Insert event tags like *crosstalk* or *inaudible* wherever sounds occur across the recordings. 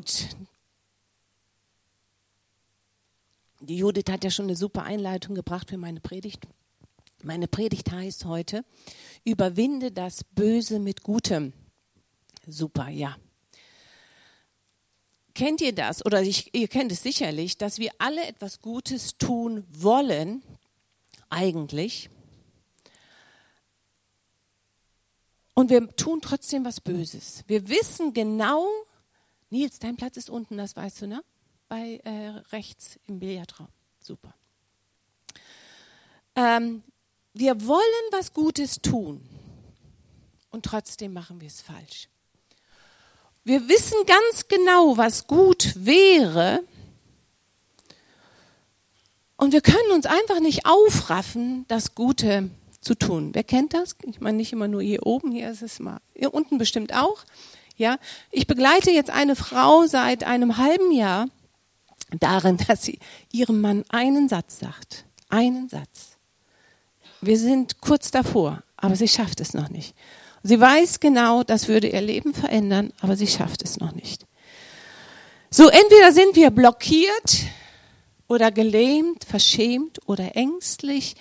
Gut. Die Judith hat ja schon eine super Einleitung gebracht für meine Predigt. Meine Predigt heißt heute, überwinde das Böse mit Gutem. Super, ja. Kennt ihr das? Oder ich, ihr kennt es sicherlich, dass wir alle etwas Gutes tun wollen, eigentlich. Und wir tun trotzdem was Böses. Wir wissen genau, Nils, dein Platz ist unten, das weißt du, ne? Bei äh, rechts im Billardraum. Super. Ähm, wir wollen was Gutes tun und trotzdem machen wir es falsch. Wir wissen ganz genau, was gut wäre und wir können uns einfach nicht aufraffen, das Gute zu tun. Wer kennt das? Ich meine nicht immer nur hier oben, hier ist es mal, hier unten bestimmt auch. Ja, ich begleite jetzt eine Frau seit einem halben Jahr darin, *laughs* dass sie ihrem Mann einen Satz sagt. Einen Satz. Wir sind kurz davor, aber sie schafft es noch nicht. Sie weiß genau, das würde ihr Leben verändern, aber sie schafft es noch nicht. So, entweder sind wir blockiert oder gelähmt, verschämt oder ängstlich,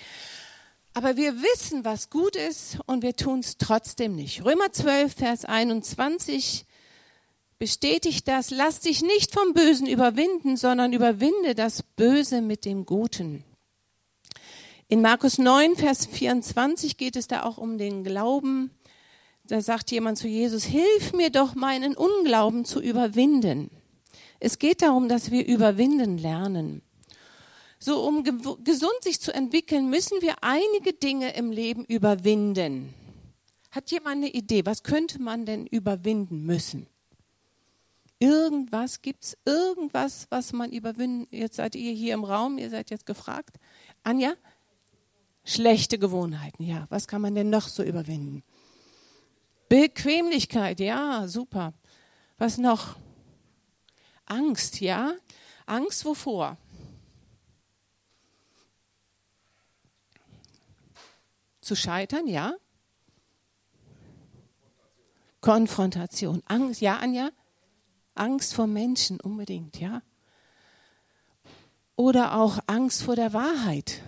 aber wir wissen, was gut ist und wir tun es trotzdem nicht. Römer 12, Vers 21 bestätigt das, lass dich nicht vom Bösen überwinden, sondern überwinde das Böse mit dem Guten. In Markus 9, Vers 24 geht es da auch um den Glauben. Da sagt jemand zu Jesus, hilf mir doch meinen Unglauben zu überwinden. Es geht darum, dass wir überwinden lernen. So, um gesund sich zu entwickeln, müssen wir einige Dinge im Leben überwinden. Hat jemand eine Idee, was könnte man denn überwinden müssen? Irgendwas, gibt es irgendwas, was man überwinden? Jetzt seid ihr hier im Raum, ihr seid jetzt gefragt. Anja? Schlechte Gewohnheiten, ja. Was kann man denn noch so überwinden? Bequemlichkeit, ja, super. Was noch? Angst, ja. Angst wovor? Zu scheitern, ja. Konfrontation. Angst, ja, Anja? Angst vor Menschen unbedingt, ja. Oder auch Angst vor der Wahrheit.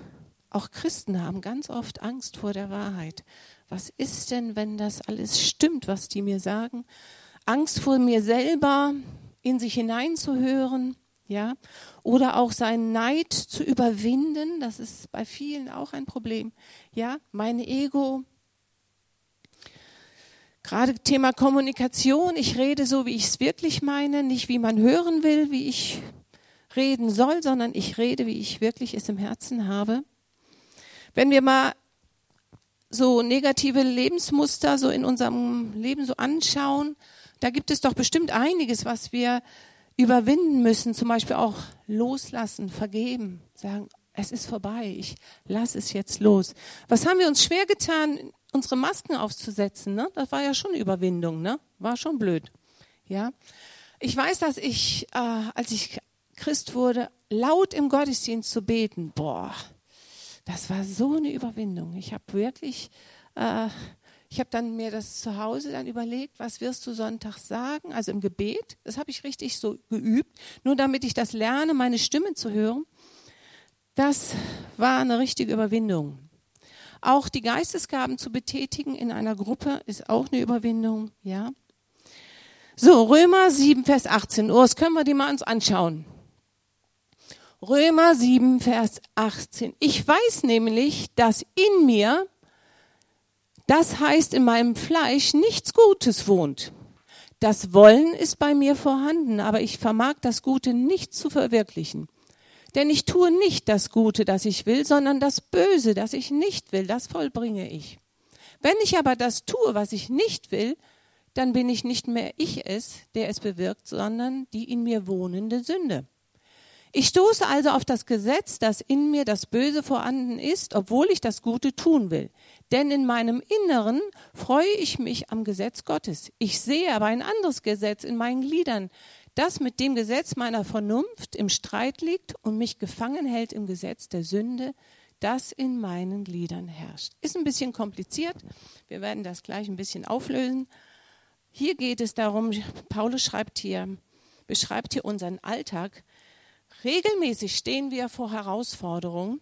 Auch Christen haben ganz oft Angst vor der Wahrheit. Was ist denn, wenn das alles stimmt, was die mir sagen? Angst vor mir selber, in sich hineinzuhören, ja, oder auch seinen Neid zu überwinden, das ist bei vielen auch ein Problem, ja, mein Ego, Gerade Thema Kommunikation, ich rede so, wie ich es wirklich meine, nicht wie man hören will, wie ich reden soll, sondern ich rede, wie ich wirklich es im Herzen habe. Wenn wir mal so negative Lebensmuster so in unserem Leben so anschauen, da gibt es doch bestimmt einiges, was wir überwinden müssen, zum Beispiel auch loslassen, vergeben, sagen, es ist vorbei, ich lasse es jetzt los. Was haben wir uns schwer getan unsere Masken aufzusetzen, ne? das war ja schon Überwindung, ne? war schon blöd. Ja, Ich weiß, dass ich, äh, als ich Christ wurde, laut im Gottesdienst zu beten, boah, das war so eine Überwindung. Ich habe wirklich, äh, ich habe dann mir das zu Hause dann überlegt, was wirst du Sonntag sagen, also im Gebet. Das habe ich richtig so geübt, nur damit ich das lerne, meine Stimme zu hören. Das war eine richtige Überwindung. Auch die Geistesgaben zu betätigen in einer Gruppe ist auch eine Überwindung, ja. So, Römer 7, Vers 18. Oh, das können wir die mal uns anschauen. Römer 7, Vers 18. Ich weiß nämlich, dass in mir, das heißt in meinem Fleisch, nichts Gutes wohnt. Das Wollen ist bei mir vorhanden, aber ich vermag das Gute nicht zu verwirklichen. Denn ich tue nicht das Gute, das ich will, sondern das Böse, das ich nicht will, das vollbringe ich. Wenn ich aber das tue, was ich nicht will, dann bin ich nicht mehr ich es, der es bewirkt, sondern die in mir wohnende Sünde. Ich stoße also auf das Gesetz, dass in mir das Böse vorhanden ist, obwohl ich das Gute tun will. Denn in meinem Inneren freue ich mich am Gesetz Gottes. Ich sehe aber ein anderes Gesetz in meinen Gliedern, das mit dem Gesetz meiner Vernunft im Streit liegt und mich gefangen hält im Gesetz der Sünde, das in meinen Gliedern herrscht. Ist ein bisschen kompliziert. Wir werden das gleich ein bisschen auflösen. Hier geht es darum, Paulus schreibt hier, beschreibt hier unseren Alltag. Regelmäßig stehen wir vor Herausforderungen.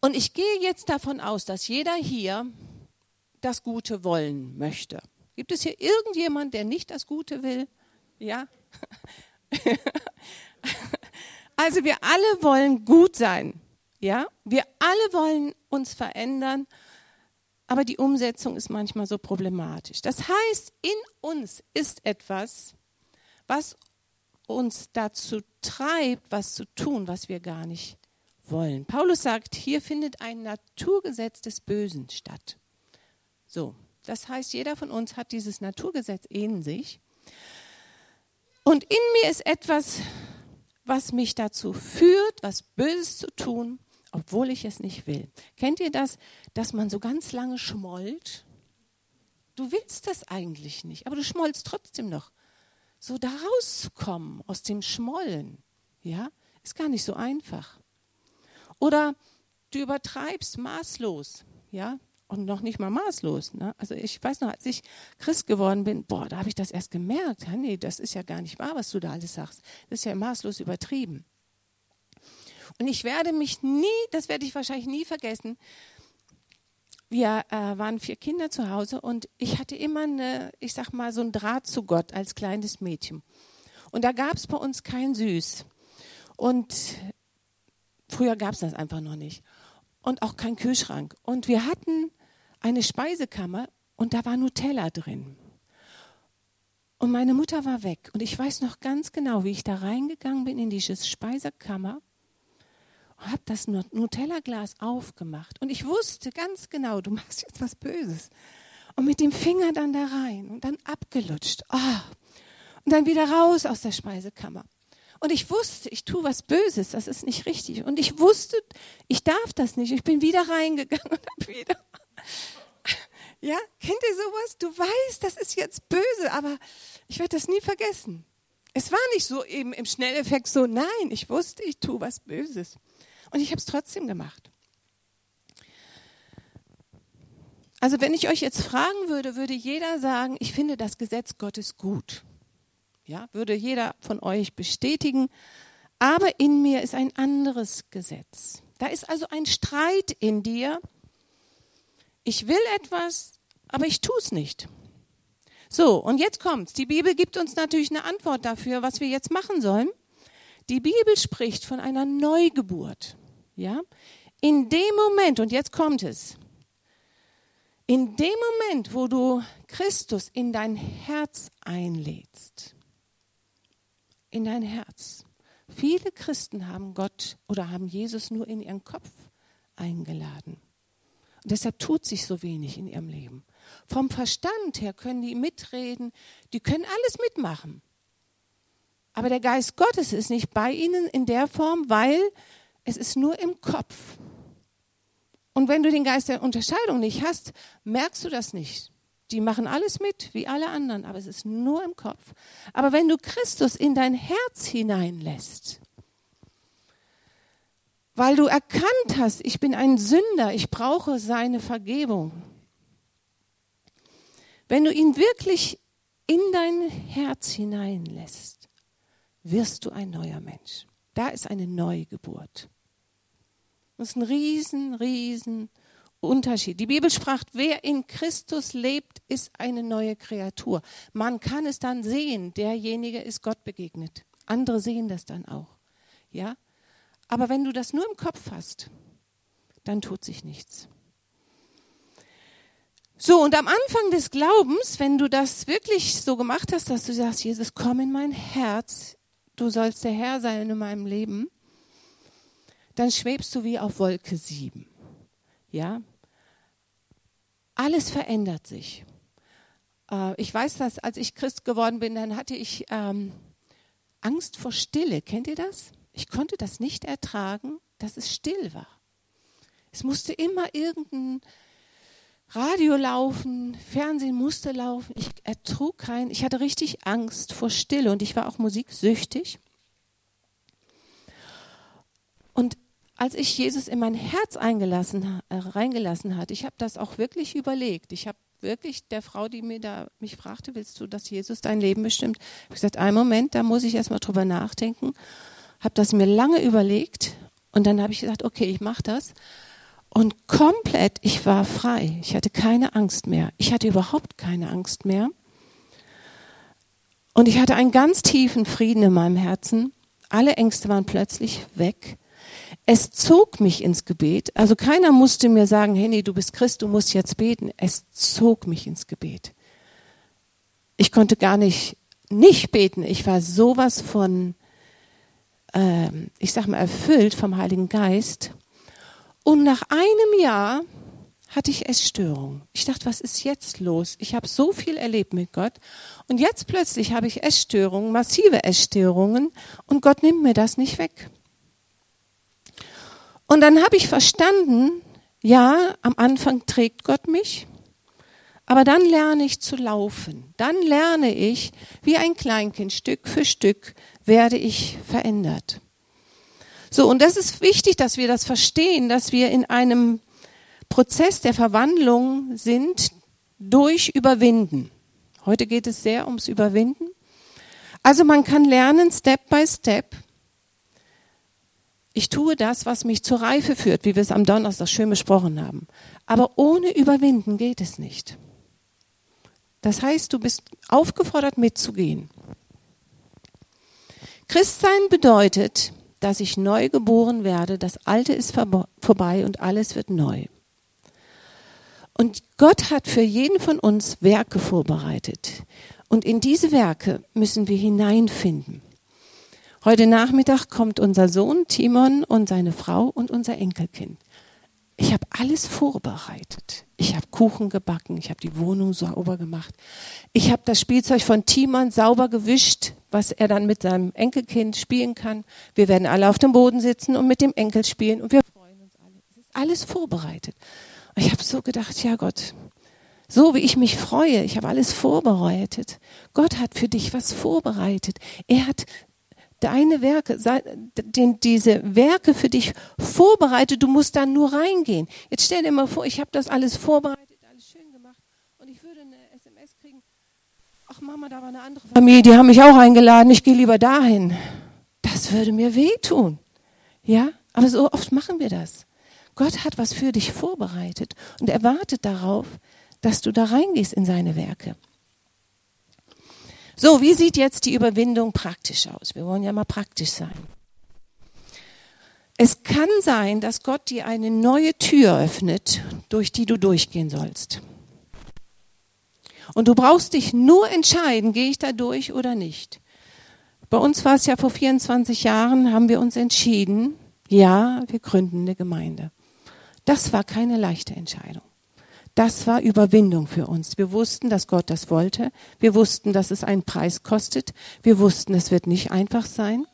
Und ich gehe jetzt davon aus, dass jeder hier das Gute wollen möchte. Gibt es hier irgendjemand, der nicht das Gute will? Ja? *laughs* also wir alle wollen gut sein. Ja? Wir alle wollen uns verändern, aber die Umsetzung ist manchmal so problematisch. Das heißt, in uns ist etwas, was uns dazu treibt, was zu tun, was wir gar nicht wollen. Paulus sagt, hier findet ein Naturgesetz des Bösen statt. So, das heißt, jeder von uns hat dieses Naturgesetz in sich. Und in mir ist etwas, was mich dazu führt, was Böses zu tun, obwohl ich es nicht will. Kennt ihr das, dass man so ganz lange schmollt? Du willst das eigentlich nicht, aber du schmollst trotzdem noch. So da rauszukommen aus dem Schmollen, ja, ist gar nicht so einfach. Oder du übertreibst maßlos, ja, und noch nicht mal maßlos. Ne? Also ich weiß noch, als ich Christ geworden bin, boah, da habe ich das erst gemerkt. Ja, nee, das ist ja gar nicht wahr, was du da alles sagst. Das ist ja maßlos übertrieben. Und ich werde mich nie, das werde ich wahrscheinlich nie vergessen. Wir äh, waren vier Kinder zu Hause und ich hatte immer eine, ich sag mal, so ein Draht zu Gott als kleines Mädchen. Und da gab es bei uns kein Süß. Und früher gab es das einfach noch nicht. Und auch kein Kühlschrank. Und wir hatten eine Speisekammer und da war Nutella drin. Und meine Mutter war weg. Und ich weiß noch ganz genau, wie ich da reingegangen bin in diese Speisekammer und habe das Nutella-Glas aufgemacht. Und ich wusste ganz genau, du machst jetzt was Böses. Und mit dem Finger dann da rein und dann abgelutscht. Oh. Und dann wieder raus aus der Speisekammer. Und ich wusste, ich tue was Böses, das ist nicht richtig. Und ich wusste, ich darf das nicht. Ich bin wieder reingegangen und habe wieder *laughs* ja, kennt ihr sowas? Du weißt, das ist jetzt böse, aber ich werde das nie vergessen. Es war nicht so eben im Schnelleffekt so, nein, ich wusste, ich tue was Böses. Und ich habe es trotzdem gemacht. Also wenn ich euch jetzt fragen würde, würde jeder sagen, ich finde das Gesetz Gottes gut. Ja, würde jeder von euch bestätigen. Aber in mir ist ein anderes Gesetz. Da ist also ein Streit in dir, ich will etwas, aber ich tue es nicht. So, und jetzt kommt's. Die Bibel gibt uns natürlich eine Antwort dafür, was wir jetzt machen sollen. Die Bibel spricht von einer Neugeburt. Ja? In dem Moment, und jetzt kommt es, in dem Moment, wo du Christus in dein Herz einlädst, in dein Herz. Viele Christen haben Gott oder haben Jesus nur in ihren Kopf eingeladen. Und deshalb tut sich so wenig in ihrem Leben. Vom Verstand her können die mitreden, die können alles mitmachen. Aber der Geist Gottes ist nicht bei ihnen in der Form, weil es ist nur im Kopf. Und wenn du den Geist der Unterscheidung nicht hast, merkst du das nicht. Die machen alles mit, wie alle anderen, aber es ist nur im Kopf. Aber wenn du Christus in dein Herz hineinlässt, weil du erkannt hast, ich bin ein Sünder, ich brauche seine Vergebung. Wenn du ihn wirklich in dein Herz hineinlässt, wirst du ein neuer Mensch. Da ist eine Neugeburt. Das ist ein riesen, riesen Unterschied. Die Bibel sprach, wer in Christus lebt, ist eine neue Kreatur. Man kann es dann sehen, derjenige ist Gott begegnet. Andere sehen das dann auch. Ja? Aber wenn du das nur im Kopf hast, dann tut sich nichts. So, und am Anfang des Glaubens, wenn du das wirklich so gemacht hast, dass du sagst, Jesus, komm in mein Herz, du sollst der Herr sein in meinem Leben, dann schwebst du wie auf Wolke 7. Ja? Alles verändert sich. Äh, ich weiß dass als ich Christ geworden bin, dann hatte ich ähm, Angst vor Stille. Kennt ihr das? Ich konnte das nicht ertragen, dass es still war. Es musste immer irgendein Radio laufen, Fernsehen musste laufen. Ich ertrug kein, ich hatte richtig Angst vor Stille und ich war auch musiksüchtig. Und als ich Jesus in mein Herz eingelassen, äh, reingelassen hatte, ich habe das auch wirklich überlegt. Ich habe wirklich der Frau, die mir da mich fragte, willst du, dass Jesus dein Leben bestimmt? Ich habe gesagt, einen Moment, da muss ich erstmal drüber nachdenken. Habe das mir lange überlegt und dann habe ich gesagt, okay, ich mache das. Und komplett, ich war frei. Ich hatte keine Angst mehr. Ich hatte überhaupt keine Angst mehr. Und ich hatte einen ganz tiefen Frieden in meinem Herzen. Alle Ängste waren plötzlich weg. Es zog mich ins Gebet. Also keiner musste mir sagen, Henny, du bist Christ, du musst jetzt beten. Es zog mich ins Gebet. Ich konnte gar nicht nicht beten. Ich war sowas von, äh, ich sag mal, erfüllt vom Heiligen Geist. Und nach einem Jahr hatte ich Essstörungen. Ich dachte, was ist jetzt los? Ich habe so viel erlebt mit Gott und jetzt plötzlich habe ich Essstörungen, massive Essstörungen und Gott nimmt mir das nicht weg. Und dann habe ich verstanden, ja, am Anfang trägt Gott mich, aber dann lerne ich zu laufen. Dann lerne ich, wie ein Kleinkind, Stück für Stück werde ich verändert. So, und das ist wichtig, dass wir das verstehen, dass wir in einem Prozess der Verwandlung sind durch Überwinden. Heute geht es sehr ums Überwinden. Also man kann lernen, Step by Step. Ich tue das, was mich zur Reife führt, wie wir es am Donnerstag schön besprochen haben. Aber ohne Überwinden geht es nicht. Das heißt, du bist aufgefordert mitzugehen. Christsein bedeutet, dass ich neu geboren werde, das Alte ist vorbei und alles wird neu. Und Gott hat für jeden von uns Werke vorbereitet. Und in diese Werke müssen wir hineinfinden. Heute Nachmittag kommt unser Sohn Timon und seine Frau und unser Enkelkind. Ich habe alles vorbereitet. Ich habe Kuchen gebacken, ich habe die Wohnung sauber gemacht. Ich habe das Spielzeug von Timon sauber gewischt, was er dann mit seinem Enkelkind spielen kann. Wir werden alle auf dem Boden sitzen und mit dem Enkel spielen und wir freuen uns alle. Es ist alles vorbereitet. Und ich habe so gedacht, ja Gott, so wie ich mich freue, ich habe alles vorbereitet. Gott hat für dich was vorbereitet. Er hat deine Werke, diese Werke für dich vorbereitet. Du musst dann nur reingehen. Jetzt stell dir mal vor, ich habe das alles vorbereitet, alles schön gemacht und ich würde eine SMS kriegen. Ach Mama, da war eine andere Familie, die haben mich auch eingeladen. Ich gehe lieber dahin. Das würde mir wehtun. Ja, aber so oft machen wir das. Gott hat was für dich vorbereitet und er wartet darauf, dass du da reingehst in seine Werke. So, wie sieht jetzt die Überwindung praktisch aus? Wir wollen ja mal praktisch sein. Es kann sein, dass Gott dir eine neue Tür öffnet, durch die du durchgehen sollst. Und du brauchst dich nur entscheiden, gehe ich da durch oder nicht. Bei uns war es ja vor 24 Jahren, haben wir uns entschieden, ja, wir gründen eine Gemeinde. Das war keine leichte Entscheidung. Das war Überwindung für uns. Wir wussten, dass Gott das wollte. Wir wussten, dass es einen Preis kostet. Wir wussten, es wird nicht einfach sein.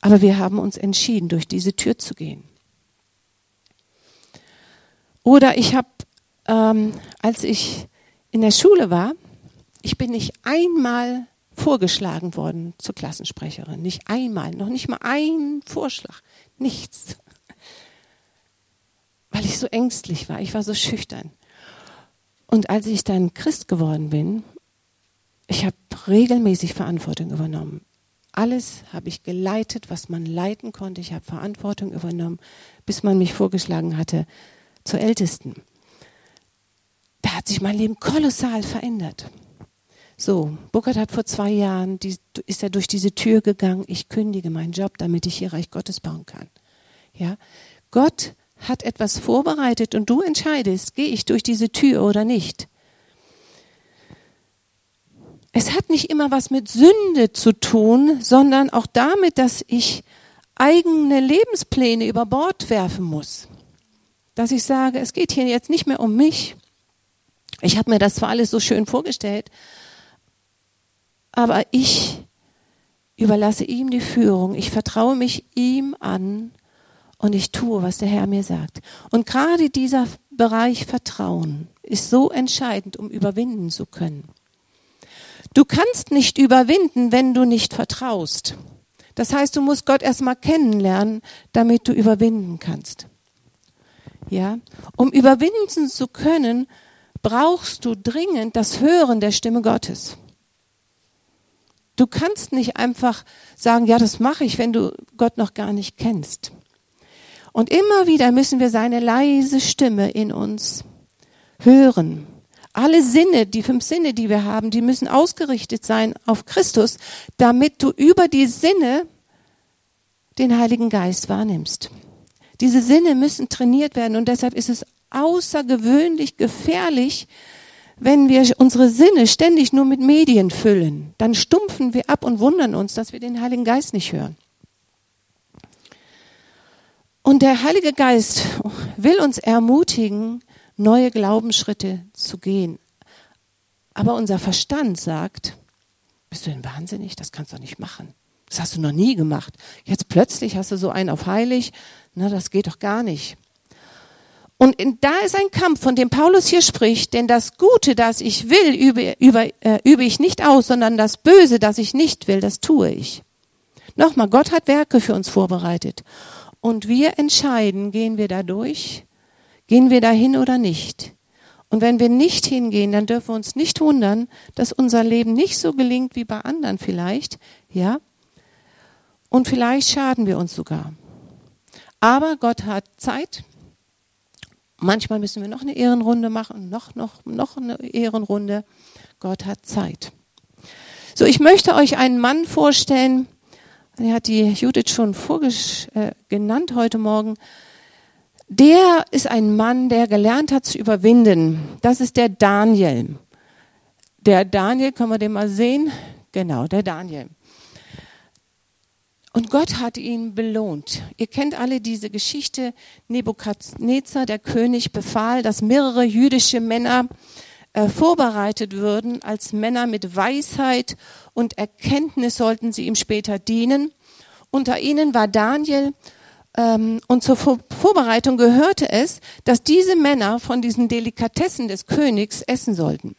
Aber wir haben uns entschieden, durch diese Tür zu gehen. Oder ich habe, ähm, als ich in der Schule war, ich bin nicht einmal vorgeschlagen worden zur Klassensprecherin. Nicht einmal, noch nicht mal ein Vorschlag. Nichts weil ich so ängstlich war. Ich war so schüchtern. Und als ich dann Christ geworden bin, ich habe regelmäßig Verantwortung übernommen. Alles habe ich geleitet, was man leiten konnte. Ich habe Verantwortung übernommen, bis man mich vorgeschlagen hatte zur Ältesten. Da hat sich mein Leben kolossal verändert. So, Burkhard hat vor zwei Jahren, die, ist er durch diese Tür gegangen. Ich kündige meinen Job, damit ich hier Reich Gottes bauen kann. Ja, Gott hat etwas vorbereitet und du entscheidest, gehe ich durch diese Tür oder nicht. Es hat nicht immer was mit Sünde zu tun, sondern auch damit, dass ich eigene Lebenspläne über Bord werfen muss. Dass ich sage, es geht hier jetzt nicht mehr um mich. Ich habe mir das zwar alles so schön vorgestellt, aber ich überlasse ihm die Führung. Ich vertraue mich ihm an und ich tue, was der Herr mir sagt. Und gerade dieser Bereich Vertrauen ist so entscheidend, um überwinden zu können. Du kannst nicht überwinden, wenn du nicht vertraust. Das heißt, du musst Gott erstmal kennenlernen, damit du überwinden kannst. Ja? Um überwinden zu können, brauchst du dringend das Hören der Stimme Gottes. Du kannst nicht einfach sagen, ja, das mache ich, wenn du Gott noch gar nicht kennst. Und immer wieder müssen wir seine leise Stimme in uns hören. Alle Sinne, die fünf Sinne, die wir haben, die müssen ausgerichtet sein auf Christus, damit du über die Sinne den Heiligen Geist wahrnimmst. Diese Sinne müssen trainiert werden und deshalb ist es außergewöhnlich gefährlich, wenn wir unsere Sinne ständig nur mit Medien füllen. Dann stumpfen wir ab und wundern uns, dass wir den Heiligen Geist nicht hören. Und der Heilige Geist will uns ermutigen, neue Glaubensschritte zu gehen. Aber unser Verstand sagt, bist du denn wahnsinnig? Das kannst du nicht machen. Das hast du noch nie gemacht. Jetzt plötzlich hast du so einen auf heilig. Na, das geht doch gar nicht. Und in, da ist ein Kampf, von dem Paulus hier spricht, denn das Gute, das ich will, übe, übe, äh, übe ich nicht aus, sondern das Böse, das ich nicht will, das tue ich. Nochmal, Gott hat Werke für uns vorbereitet. Und wir entscheiden, gehen wir da durch, gehen wir da hin oder nicht. Und wenn wir nicht hingehen, dann dürfen wir uns nicht wundern, dass unser Leben nicht so gelingt wie bei anderen vielleicht, ja. Und vielleicht schaden wir uns sogar. Aber Gott hat Zeit. Manchmal müssen wir noch eine Ehrenrunde machen, noch, noch, noch eine Ehrenrunde. Gott hat Zeit. So, ich möchte euch einen Mann vorstellen, der hat die Judith schon äh, genannt heute Morgen. Der ist ein Mann, der gelernt hat zu überwinden. Das ist der Daniel. Der Daniel, können wir den mal sehen? Genau, der Daniel. Und Gott hat ihn belohnt. Ihr kennt alle diese Geschichte. Nebukadnezar, der König, befahl, dass mehrere jüdische Männer äh, vorbereitet würden. Als Männer mit Weisheit und Erkenntnis sollten sie ihm später dienen. Unter ihnen war Daniel. Ähm, und zur Vor Vorbereitung gehörte es, dass diese Männer von diesen Delikatessen des Königs essen sollten.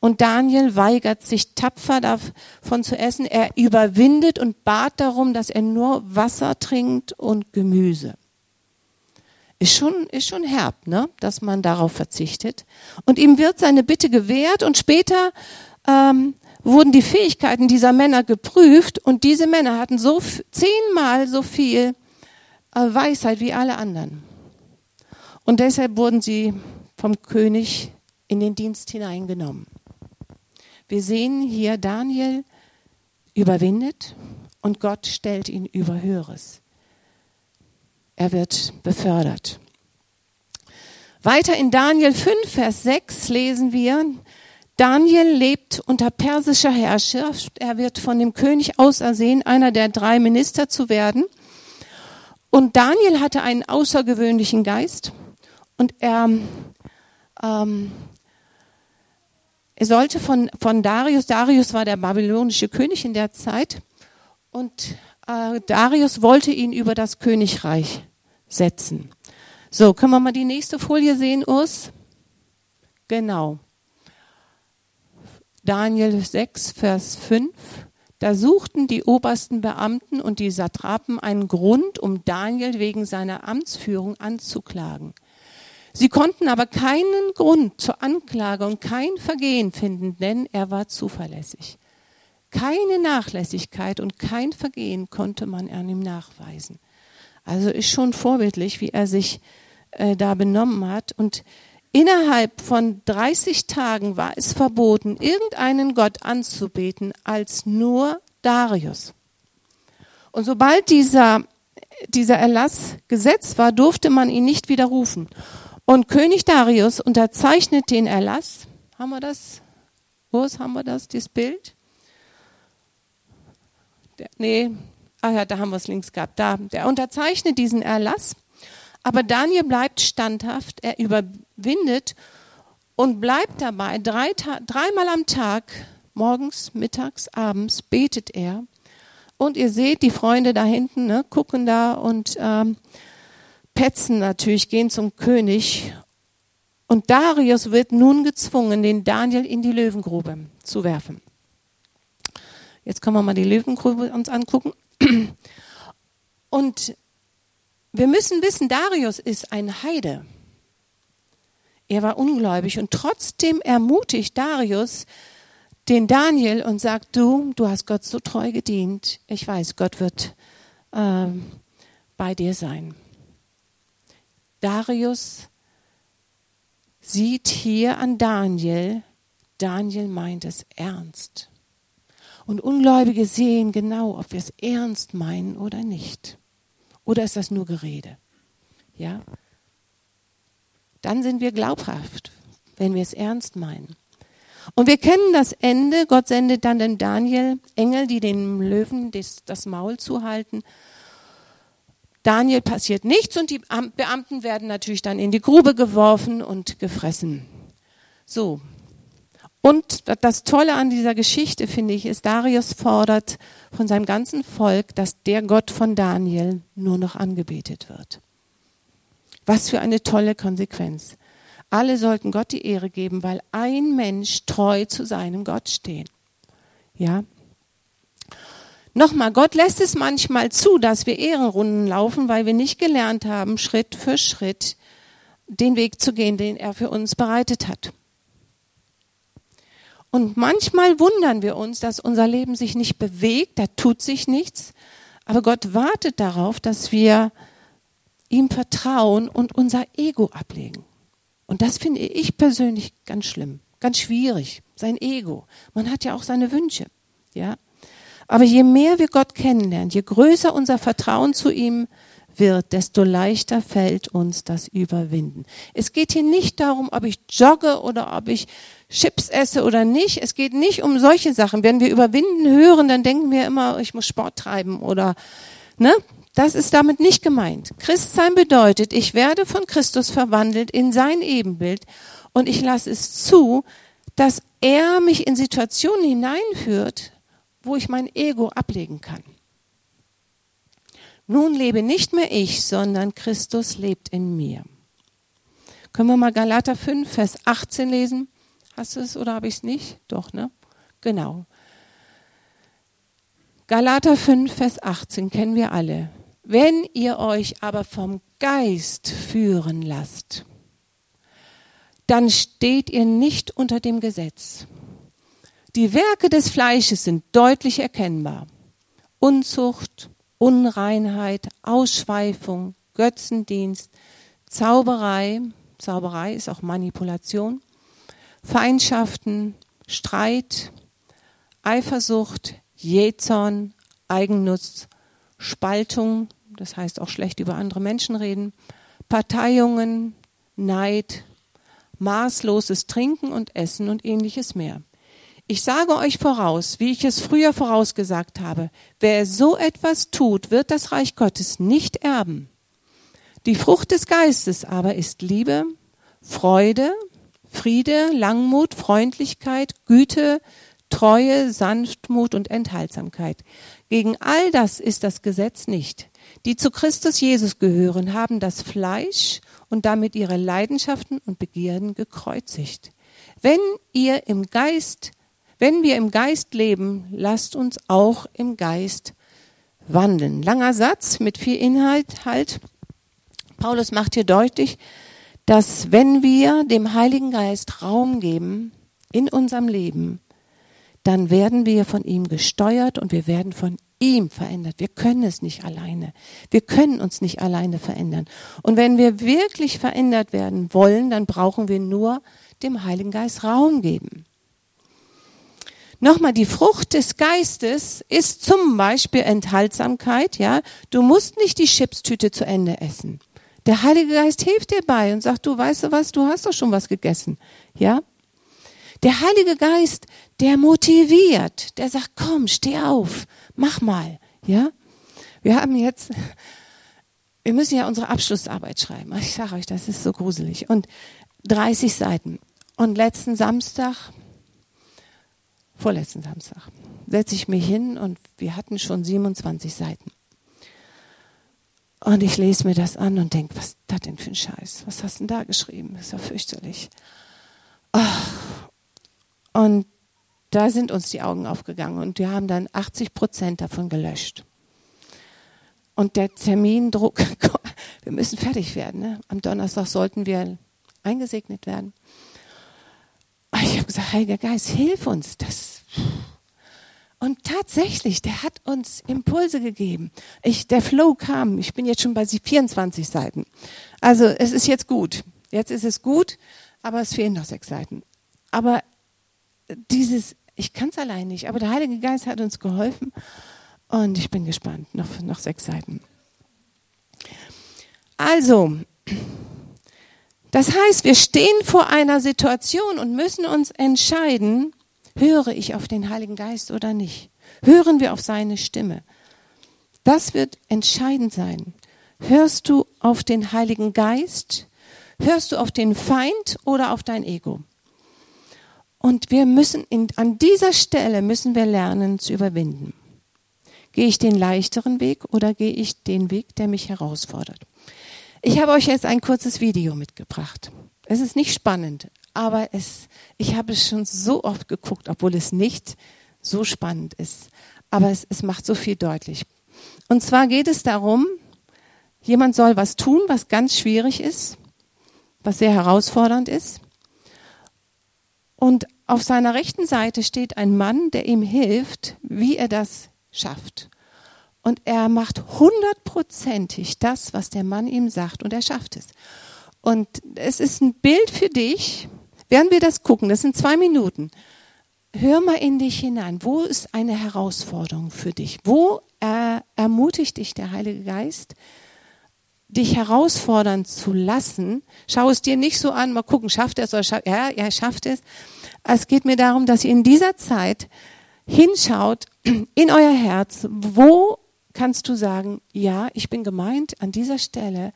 Und Daniel weigert sich tapfer davon zu essen. Er überwindet und bat darum, dass er nur Wasser trinkt und Gemüse. Ist schon, ist schon herb, ne? dass man darauf verzichtet. Und ihm wird seine Bitte gewährt und später ähm, wurden die Fähigkeiten dieser Männer geprüft und diese Männer hatten so zehnmal so viel äh, Weisheit wie alle anderen. Und deshalb wurden sie vom König in den Dienst hineingenommen. Wir sehen hier, Daniel überwindet und Gott stellt ihn über Höheres. Er wird befördert. Weiter in Daniel 5, Vers 6 lesen wir, Daniel lebt unter persischer Herrschaft. Er wird von dem König ausersehen, einer der drei Minister zu werden. Und Daniel hatte einen außergewöhnlichen Geist und er ähm, er sollte von, von Darius, Darius war der babylonische König in der Zeit, und äh, Darius wollte ihn über das Königreich setzen. So, können wir mal die nächste Folie sehen, Urs? Genau. Daniel 6, Vers 5. Da suchten die obersten Beamten und die Satrapen einen Grund, um Daniel wegen seiner Amtsführung anzuklagen. Sie konnten aber keinen Grund zur Anklage und kein Vergehen finden, denn er war zuverlässig. Keine Nachlässigkeit und kein Vergehen konnte man an ihm nachweisen. Also ist schon vorbildlich, wie er sich äh, da benommen hat. Und innerhalb von 30 Tagen war es verboten, irgendeinen Gott anzubeten als nur Darius. Und sobald dieser, dieser Erlass Gesetz war, durfte man ihn nicht widerrufen. Und König Darius unterzeichnet den Erlass. Haben wir das? Wo haben wir das, dieses Bild? Der, nee, ah ja, da haben wir es links gehabt. Da, der unterzeichnet diesen Erlass. Aber Daniel bleibt standhaft, er überwindet und bleibt dabei. Drei, dreimal am Tag, morgens, mittags, abends, betet er. Und ihr seht, die Freunde da hinten ne, gucken da und ähm, petzen natürlich, gehen zum König. Und Darius wird nun gezwungen, den Daniel in die Löwengrube zu werfen. Jetzt können wir mal die Löwengrube uns angucken. Und wir müssen wissen, Darius ist ein Heide. Er war ungläubig und trotzdem ermutigt Darius den Daniel und sagt, du, du hast Gott so treu gedient. Ich weiß, Gott wird äh, bei dir sein. Darius sieht hier an Daniel, Daniel meint es ernst. Und Ungläubige sehen genau, ob wir es ernst meinen oder nicht. Oder ist das nur Gerede? Ja? Dann sind wir glaubhaft, wenn wir es ernst meinen. Und wir kennen das Ende. Gott sendet dann den Daniel Engel, die dem Löwen das, das Maul zuhalten. Daniel passiert nichts und die Beamten werden natürlich dann in die Grube geworfen und gefressen. So. Und das Tolle an dieser Geschichte, finde ich, ist, Darius fordert von seinem ganzen Volk, dass der Gott von Daniel nur noch angebetet wird. Was für eine tolle Konsequenz. Alle sollten Gott die Ehre geben, weil ein Mensch treu zu seinem Gott steht. Ja. Nochmal, Gott lässt es manchmal zu, dass wir Ehrenrunden laufen, weil wir nicht gelernt haben, Schritt für Schritt den Weg zu gehen, den er für uns bereitet hat. Und manchmal wundern wir uns, dass unser Leben sich nicht bewegt, da tut sich nichts. Aber Gott wartet darauf, dass wir ihm vertrauen und unser Ego ablegen. Und das finde ich persönlich ganz schlimm, ganz schwierig, sein Ego. Man hat ja auch seine Wünsche, ja. Aber je mehr wir Gott kennenlernen, je größer unser Vertrauen zu ihm wird, desto leichter fällt uns das Überwinden. Es geht hier nicht darum, ob ich jogge oder ob ich Chips esse oder nicht. Es geht nicht um solche Sachen. Wenn wir überwinden hören, dann denken wir immer, ich muss Sport treiben oder, ne? Das ist damit nicht gemeint. Christsein bedeutet, ich werde von Christus verwandelt in sein Ebenbild und ich lasse es zu, dass er mich in Situationen hineinführt, wo ich mein Ego ablegen kann. Nun lebe nicht mehr ich, sondern Christus lebt in mir. Können wir mal Galater 5, Vers 18 lesen? Hast du es oder habe ich es nicht? Doch, ne? Genau. Galater 5, Vers 18 kennen wir alle. Wenn ihr euch aber vom Geist führen lasst, dann steht ihr nicht unter dem Gesetz. Die Werke des Fleisches sind deutlich erkennbar. Unzucht, Unreinheit, Ausschweifung, Götzendienst, Zauberei, Zauberei ist auch Manipulation, Feindschaften, Streit, Eifersucht, Jähzorn, Eigennutz, Spaltung, das heißt auch schlecht über andere Menschen reden, Parteiungen, Neid, maßloses Trinken und Essen und ähnliches mehr. Ich sage euch voraus, wie ich es früher vorausgesagt habe, wer so etwas tut, wird das Reich Gottes nicht erben. Die Frucht des Geistes aber ist Liebe, Freude, Friede, Langmut, Freundlichkeit, Güte, Treue, Sanftmut und Enthaltsamkeit. Gegen all das ist das Gesetz nicht. Die zu Christus Jesus gehören, haben das Fleisch und damit ihre Leidenschaften und Begierden gekreuzigt. Wenn ihr im Geist, wenn wir im Geist leben, lasst uns auch im Geist wandeln. Langer Satz mit viel Inhalt halt. Paulus macht hier deutlich, dass wenn wir dem Heiligen Geist Raum geben in unserem Leben, dann werden wir von ihm gesteuert und wir werden von ihm verändert. Wir können es nicht alleine. Wir können uns nicht alleine verändern. Und wenn wir wirklich verändert werden wollen, dann brauchen wir nur dem Heiligen Geist Raum geben. Nochmal, die Frucht des Geistes ist zum Beispiel Enthaltsamkeit, ja. Du musst nicht die Chipstüte zu Ende essen. Der Heilige Geist hilft dir bei und sagt, du weißt du was, du hast doch schon was gegessen, ja. Der Heilige Geist, der motiviert, der sagt, komm, steh auf, mach mal, ja. Wir haben jetzt, wir müssen ja unsere Abschlussarbeit schreiben. Ich sage euch, das ist so gruselig. Und 30 Seiten. Und letzten Samstag, vorletzten Samstag, setze ich mich hin und wir hatten schon 27 Seiten. Und ich lese mir das an und denke, was ist das denn für ein Scheiß? Was hast du denn da geschrieben? Das ist ja fürchterlich. Oh, und da sind uns die Augen aufgegangen und wir haben dann 80 Prozent davon gelöscht. Und der Termindruck, *laughs* wir müssen fertig werden. Ne? Am Donnerstag sollten wir eingesegnet werden. Ich habe gesagt, Heiliger Geist, hilf uns. Das. Und tatsächlich, der hat uns Impulse gegeben. Ich, der Flow kam. Ich bin jetzt schon bei 24 Seiten. Also es ist jetzt gut. Jetzt ist es gut, aber es fehlen noch sechs Seiten. Aber dieses, ich kann es allein nicht, aber der Heilige Geist hat uns geholfen und ich bin gespannt. Noch, noch sechs Seiten. Also, das heißt, wir stehen vor einer Situation und müssen uns entscheiden, höre ich auf den Heiligen Geist oder nicht? Hören wir auf seine Stimme? Das wird entscheidend sein. Hörst du auf den Heiligen Geist? Hörst du auf den Feind oder auf dein Ego? Und wir müssen in, an dieser Stelle müssen wir lernen zu überwinden. Gehe ich den leichteren Weg oder gehe ich den Weg, der mich herausfordert? Ich habe euch jetzt ein kurzes Video mitgebracht. Es ist nicht spannend, aber es, ich habe es schon so oft geguckt, obwohl es nicht so spannend ist. Aber es, es macht so viel deutlich. Und zwar geht es darum, jemand soll was tun, was ganz schwierig ist, was sehr herausfordernd ist. Und auf seiner rechten Seite steht ein Mann, der ihm hilft, wie er das schafft. Und er macht hundertprozentig das, was der Mann ihm sagt, und er schafft es. Und es ist ein Bild für dich. Werden wir das gucken? Das sind zwei Minuten. Hör mal in dich hinein. Wo ist eine Herausforderung für dich? Wo er, ermutigt dich der Heilige Geist, dich herausfordern zu lassen? Schau es dir nicht so an, mal gucken, schafft er es oder schafft Ja, er schafft es. Es geht mir darum, dass ihr in dieser Zeit hinschaut in euer Herz, wo kannst du sagen, ja, ich bin gemeint, an dieser Stelle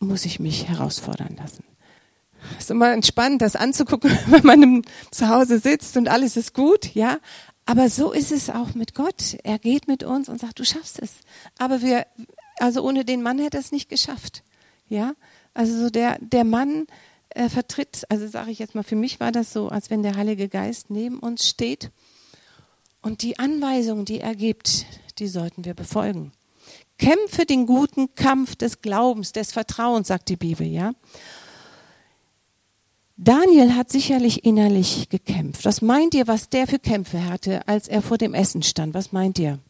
muss ich mich herausfordern lassen. Es ist immer entspannt, das anzugucken, *laughs* wenn man zu Hause sitzt und alles ist gut, ja. Aber so ist es auch mit Gott. Er geht mit uns und sagt, du schaffst es. Aber wir, also ohne den Mann hätte er es nicht geschafft, ja. Also so der, der Mann äh, vertritt, also sage ich jetzt mal, für mich war das so, als wenn der Heilige Geist neben uns steht und die Anweisungen, die er gibt, die sollten wir befolgen. Kämpfe den guten Kampf des Glaubens, des Vertrauens, sagt die Bibel, ja. Daniel hat sicherlich innerlich gekämpft. Was meint ihr, was der für Kämpfe hatte, als er vor dem Essen stand? Was meint ihr?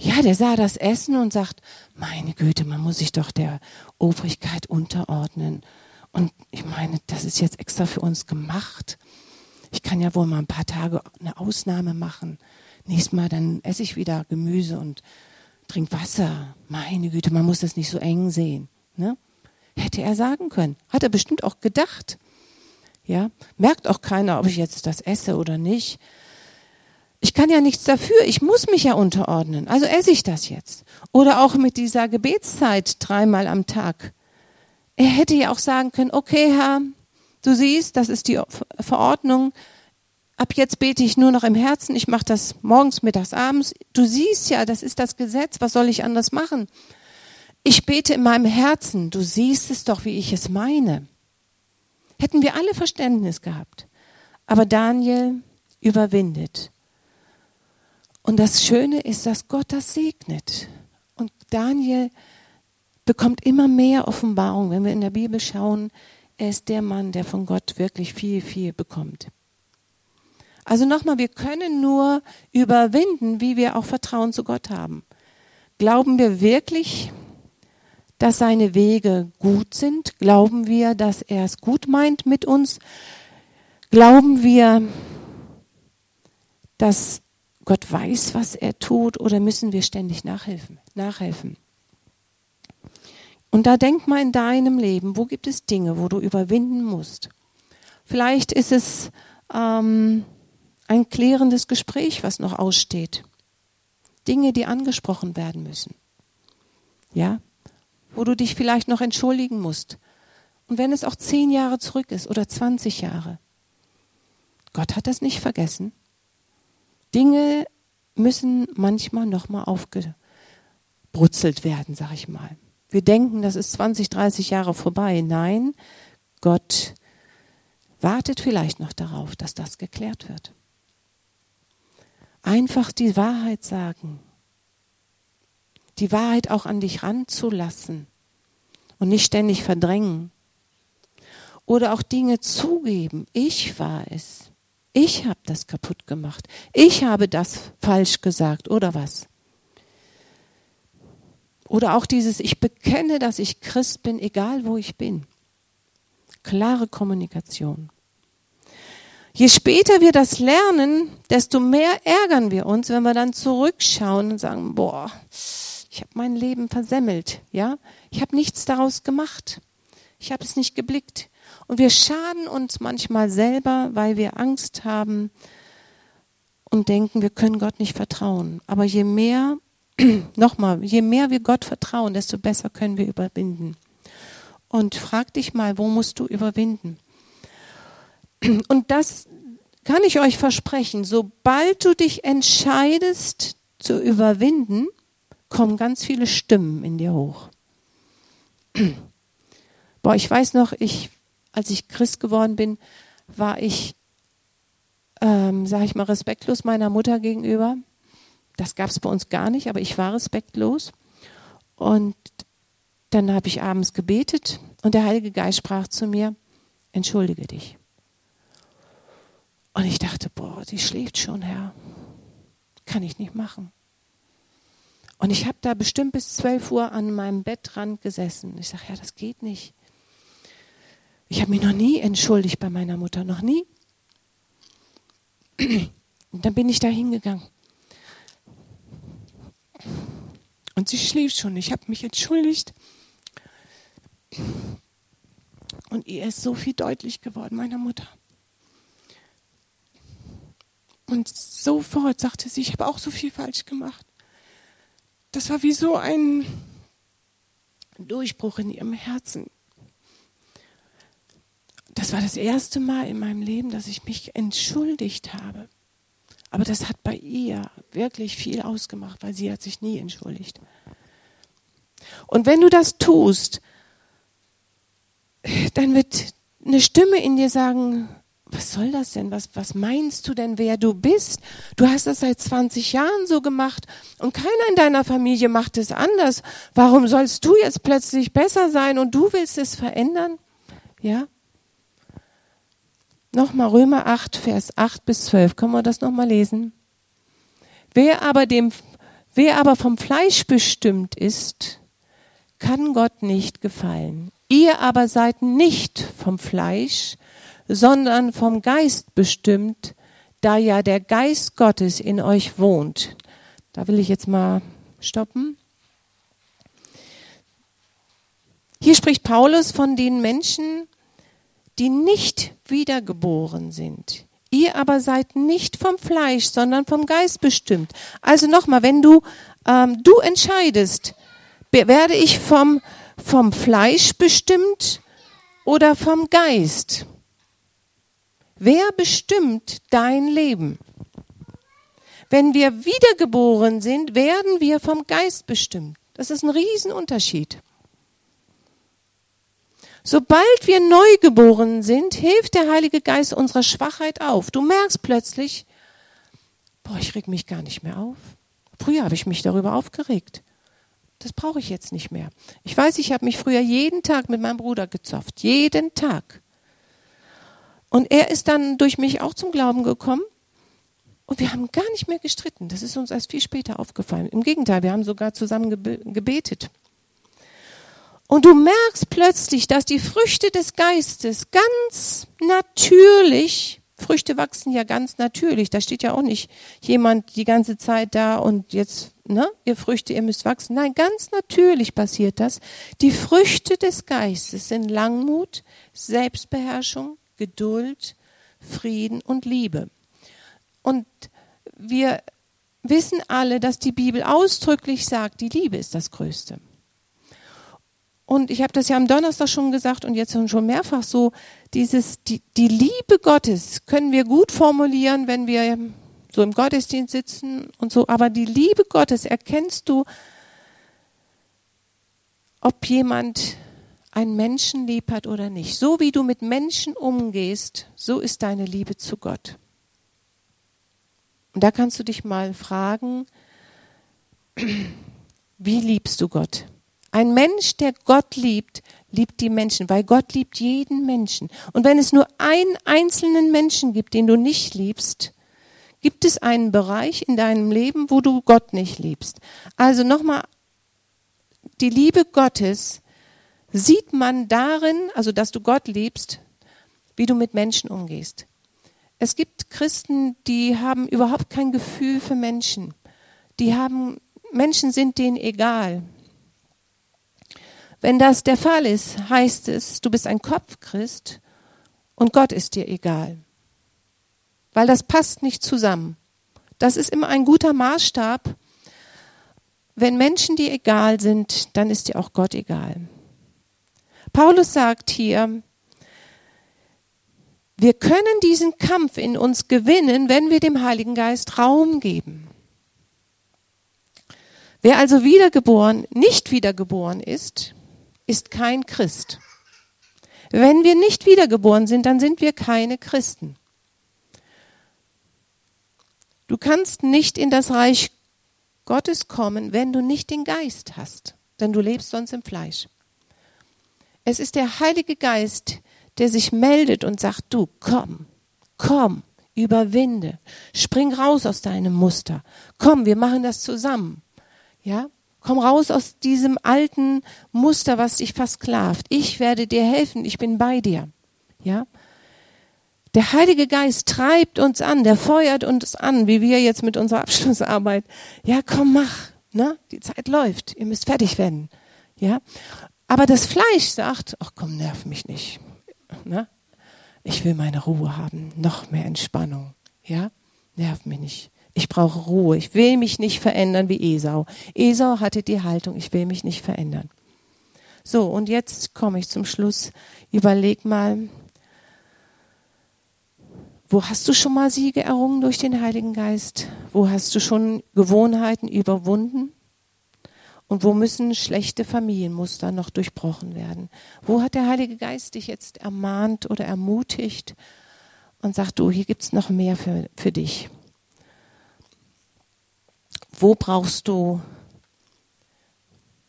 Ja, der sah das Essen und sagt, meine Güte, man muss sich doch der Obrigkeit unterordnen. Und ich meine, das ist jetzt extra für uns gemacht. Ich kann ja wohl mal ein paar Tage eine Ausnahme machen. Nächstes Mal dann esse ich wieder Gemüse und trink Wasser. Meine Güte, man muss das nicht so eng sehen. Ne? Hätte er sagen können. Hat er bestimmt auch gedacht. Ja, merkt auch keiner, ob ich jetzt das esse oder nicht. Ich kann ja nichts dafür. Ich muss mich ja unterordnen. Also esse ich das jetzt. Oder auch mit dieser Gebetszeit dreimal am Tag. Er hätte ja auch sagen können, okay, Herr, Du siehst, das ist die Verordnung. Ab jetzt bete ich nur noch im Herzen. Ich mache das morgens, mittags, abends. Du siehst ja, das ist das Gesetz. Was soll ich anders machen? Ich bete in meinem Herzen. Du siehst es doch, wie ich es meine. Hätten wir alle Verständnis gehabt. Aber Daniel überwindet. Und das Schöne ist, dass Gott das segnet. Und Daniel bekommt immer mehr Offenbarung, wenn wir in der Bibel schauen, er ist der Mann, der von Gott wirklich viel, viel bekommt. Also nochmal, wir können nur überwinden, wie wir auch Vertrauen zu Gott haben. Glauben wir wirklich, dass seine Wege gut sind? Glauben wir, dass er es gut meint mit uns? Glauben wir, dass Gott weiß, was er tut, oder müssen wir ständig nachhelfen? nachhelfen? Und da denk mal in deinem Leben, wo gibt es Dinge, wo du überwinden musst? Vielleicht ist es ähm, ein klärendes Gespräch, was noch aussteht. Dinge, die angesprochen werden müssen. Ja, wo du dich vielleicht noch entschuldigen musst. Und wenn es auch zehn Jahre zurück ist oder 20 Jahre. Gott hat das nicht vergessen. Dinge müssen manchmal nochmal aufgebrutzelt werden, sag ich mal. Wir denken, das ist 20, 30 Jahre vorbei. Nein, Gott wartet vielleicht noch darauf, dass das geklärt wird. Einfach die Wahrheit sagen. Die Wahrheit auch an dich ranzulassen. und nicht ständig verdrängen. Oder auch Dinge zugeben. Ich war es. Ich habe das kaputt gemacht. Ich habe das falsch gesagt oder was? Oder auch dieses, ich bekenne, dass ich Christ bin, egal wo ich bin. Klare Kommunikation. Je später wir das lernen, desto mehr ärgern wir uns, wenn wir dann zurückschauen und sagen, boah, ich habe mein Leben versemmelt, ja? Ich habe nichts daraus gemacht. Ich habe es nicht geblickt. Und wir schaden uns manchmal selber, weil wir Angst haben und denken, wir können Gott nicht vertrauen. Aber je mehr, *clears throat* nochmal, je mehr wir Gott vertrauen, desto besser können wir überwinden. Und frag dich mal, wo musst du überwinden? *clears throat* Und das kann ich euch versprechen, sobald du dich entscheidest zu überwinden, kommen ganz viele Stimmen in dir hoch. *clears throat* Boah, ich weiß noch, ich als ich Christ geworden bin, war ich, ähm, sage ich mal, respektlos meiner Mutter gegenüber. Das gab es bei uns gar nicht, aber ich war respektlos. Und dann habe ich abends gebetet und der Heilige Geist sprach zu mir, entschuldige dich. Und ich dachte, boah, sie schläft schon, Herr. Kann ich nicht machen. Und ich habe da bestimmt bis 12 Uhr an meinem Bettrand gesessen. Ich sage, ja, das geht nicht. Ich habe mich noch nie entschuldigt bei meiner Mutter, noch nie. Und dann bin ich da hingegangen. Und sie schlief schon. Ich habe mich entschuldigt. Und ihr ist so viel deutlich geworden, meiner Mutter. Und sofort sagte sie, ich habe auch so viel falsch gemacht. Das war wie so ein Durchbruch in ihrem Herzen das war das erste Mal in meinem Leben, dass ich mich entschuldigt habe. Aber das hat bei ihr wirklich viel ausgemacht, weil sie hat sich nie entschuldigt. Und wenn du das tust, dann wird eine Stimme in dir sagen, was soll das denn? Was, was meinst du denn, wer du bist? Du hast das seit 20 Jahren so gemacht und keiner in deiner Familie macht es anders. Warum sollst du jetzt plötzlich besser sein und du willst es verändern? Ja? Nochmal Römer 8, Vers 8 bis 12. Können wir das nochmal lesen? Wer aber, dem, wer aber vom Fleisch bestimmt ist, kann Gott nicht gefallen. Ihr aber seid nicht vom Fleisch, sondern vom Geist bestimmt, da ja der Geist Gottes in euch wohnt. Da will ich jetzt mal stoppen. Hier spricht Paulus von den Menschen, die nicht wiedergeboren sind. Ihr aber seid nicht vom Fleisch, sondern vom Geist bestimmt. Also nochmal, wenn du, ähm, du entscheidest, werde ich vom, vom Fleisch bestimmt oder vom Geist? Wer bestimmt dein Leben? Wenn wir wiedergeboren sind, werden wir vom Geist bestimmt. Das ist ein Riesenunterschied. Sobald wir neugeboren sind, hilft der Heilige Geist unserer Schwachheit auf. Du merkst plötzlich, boah, ich reg mich gar nicht mehr auf. Früher habe ich mich darüber aufgeregt. Das brauche ich jetzt nicht mehr. Ich weiß, ich habe mich früher jeden Tag mit meinem Bruder gezofft. Jeden Tag. Und er ist dann durch mich auch zum Glauben gekommen. Und wir haben gar nicht mehr gestritten. Das ist uns erst viel später aufgefallen. Im Gegenteil, wir haben sogar zusammen gebetet. Und du merkst plötzlich, dass die Früchte des Geistes ganz natürlich, Früchte wachsen ja ganz natürlich, da steht ja auch nicht jemand die ganze Zeit da und jetzt, ne, ihr Früchte, ihr müsst wachsen. Nein, ganz natürlich passiert das. Die Früchte des Geistes sind Langmut, Selbstbeherrschung, Geduld, Frieden und Liebe. Und wir wissen alle, dass die Bibel ausdrücklich sagt, die Liebe ist das Größte. Und ich habe das ja am Donnerstag schon gesagt und jetzt schon mehrfach so, dieses, die, die Liebe Gottes können wir gut formulieren, wenn wir so im Gottesdienst sitzen und so, aber die Liebe Gottes erkennst du, ob jemand einen Menschen lieb hat oder nicht. So wie du mit Menschen umgehst, so ist deine Liebe zu Gott. Und da kannst du dich mal fragen, *clears throat* wie liebst du Gott? Ein Mensch, der Gott liebt, liebt die Menschen, weil Gott liebt jeden Menschen. Und wenn es nur einen einzelnen Menschen gibt, den du nicht liebst, gibt es einen Bereich in deinem Leben, wo du Gott nicht liebst. Also nochmal, die Liebe Gottes sieht man darin, also dass du Gott liebst, wie du mit Menschen umgehst. Es gibt Christen, die haben überhaupt kein Gefühl für Menschen. Die haben, Menschen sind denen egal. Wenn das der Fall ist, heißt es, du bist ein Kopfchrist und Gott ist dir egal. Weil das passt nicht zusammen. Das ist immer ein guter Maßstab. Wenn Menschen dir egal sind, dann ist dir auch Gott egal. Paulus sagt hier, wir können diesen Kampf in uns gewinnen, wenn wir dem Heiligen Geist Raum geben. Wer also wiedergeboren, nicht wiedergeboren ist, ist kein Christ. Wenn wir nicht wiedergeboren sind, dann sind wir keine Christen. Du kannst nicht in das Reich Gottes kommen, wenn du nicht den Geist hast, denn du lebst sonst im Fleisch. Es ist der Heilige Geist, der sich meldet und sagt, du komm, komm, überwinde, spring raus aus deinem Muster. Komm, wir machen das zusammen. Ja? Komm raus aus diesem alten Muster, was dich versklavt. Ich werde dir helfen, ich bin bei dir. Ja? Der Heilige Geist treibt uns an, der feuert uns an, wie wir jetzt mit unserer Abschlussarbeit. Ja, komm, mach. Ne? Die Zeit läuft. Ihr müsst fertig werden. Ja? Aber das Fleisch sagt, ach komm, nerv mich nicht. Ne? Ich will meine Ruhe haben, noch mehr Entspannung. Ja? Nerv mich nicht. Ich brauche Ruhe. Ich will mich nicht verändern wie Esau. Esau hatte die Haltung, ich will mich nicht verändern. So, und jetzt komme ich zum Schluss. Überleg mal, wo hast du schon mal Siege errungen durch den Heiligen Geist? Wo hast du schon Gewohnheiten überwunden? Und wo müssen schlechte Familienmuster noch durchbrochen werden? Wo hat der Heilige Geist dich jetzt ermahnt oder ermutigt und sagt, du, hier gibt's noch mehr für, für dich? Wo brauchst du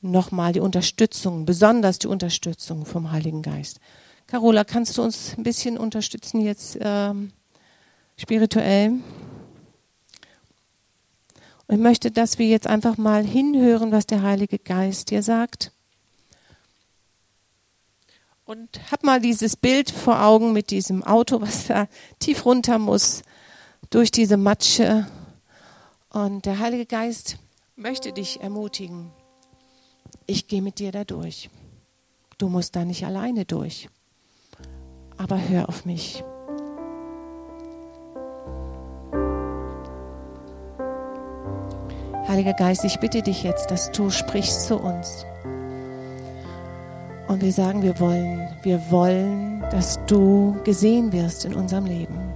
nochmal die Unterstützung, besonders die Unterstützung vom Heiligen Geist? Carola, kannst du uns ein bisschen unterstützen jetzt ähm, spirituell? Und ich möchte, dass wir jetzt einfach mal hinhören, was der Heilige Geist dir sagt. Und hab mal dieses Bild vor Augen mit diesem Auto, was da tief runter muss durch diese Matsche und der Heilige Geist möchte dich ermutigen. Ich gehe mit dir da durch. Du musst da nicht alleine durch. Aber hör auf mich. Heiliger Geist, ich bitte dich jetzt, dass du sprichst zu uns. Und wir sagen, wir wollen, wir wollen, dass du gesehen wirst in unserem Leben.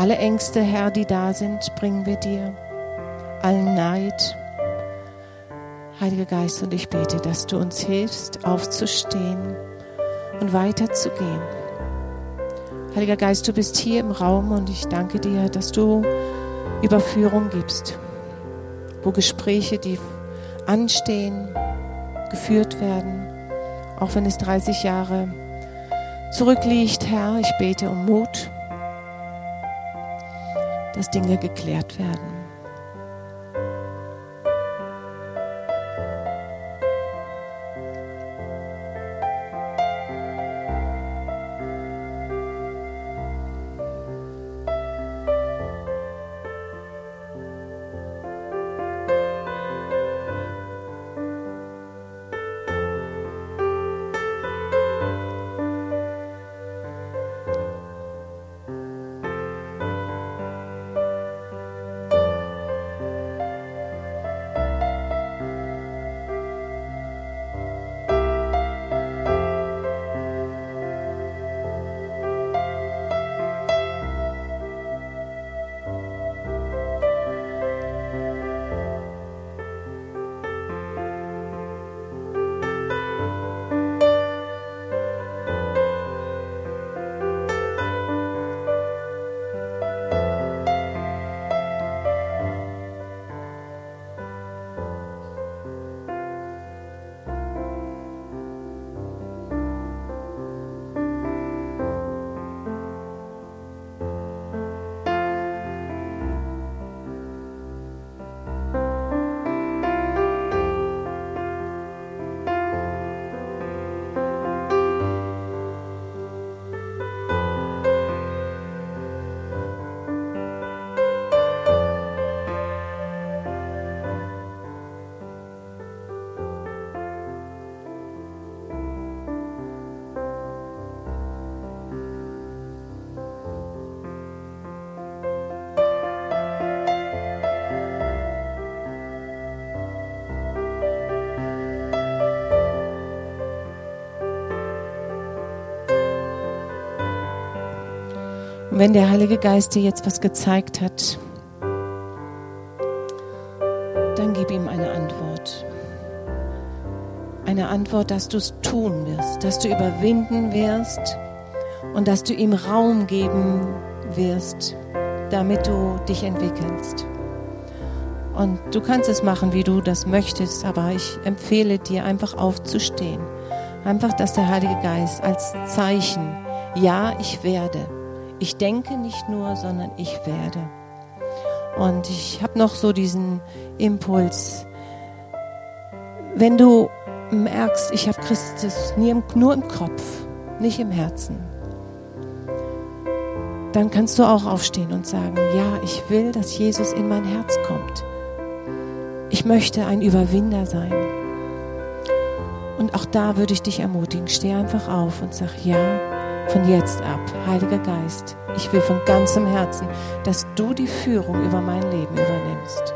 Alle Ängste, Herr, die da sind, bringen wir dir. Allen Neid. Heiliger Geist, und ich bete, dass du uns hilfst, aufzustehen und weiterzugehen. Heiliger Geist, du bist hier im Raum und ich danke dir, dass du Überführung gibst, wo Gespräche, die anstehen, geführt werden, auch wenn es 30 Jahre zurückliegt, Herr. Ich bete um Mut dass Dinge geklärt werden. Wenn der Heilige Geist dir jetzt was gezeigt hat, dann gib ihm eine Antwort. Eine Antwort, dass du es tun wirst, dass du überwinden wirst und dass du ihm Raum geben wirst, damit du dich entwickelst. Und du kannst es machen, wie du das möchtest, aber ich empfehle dir einfach aufzustehen. Einfach, dass der Heilige Geist als Zeichen, ja, ich werde. Ich denke nicht nur, sondern ich werde. Und ich habe noch so diesen Impuls, wenn du merkst, ich habe Christus nur im Kopf, nicht im Herzen, dann kannst du auch aufstehen und sagen, ja, ich will, dass Jesus in mein Herz kommt. Ich möchte ein Überwinder sein. Und auch da würde ich dich ermutigen, steh einfach auf und sag, ja, von jetzt ab, Heiliger Geist, ich will von ganzem Herzen, dass du die Führung über mein Leben übernimmst.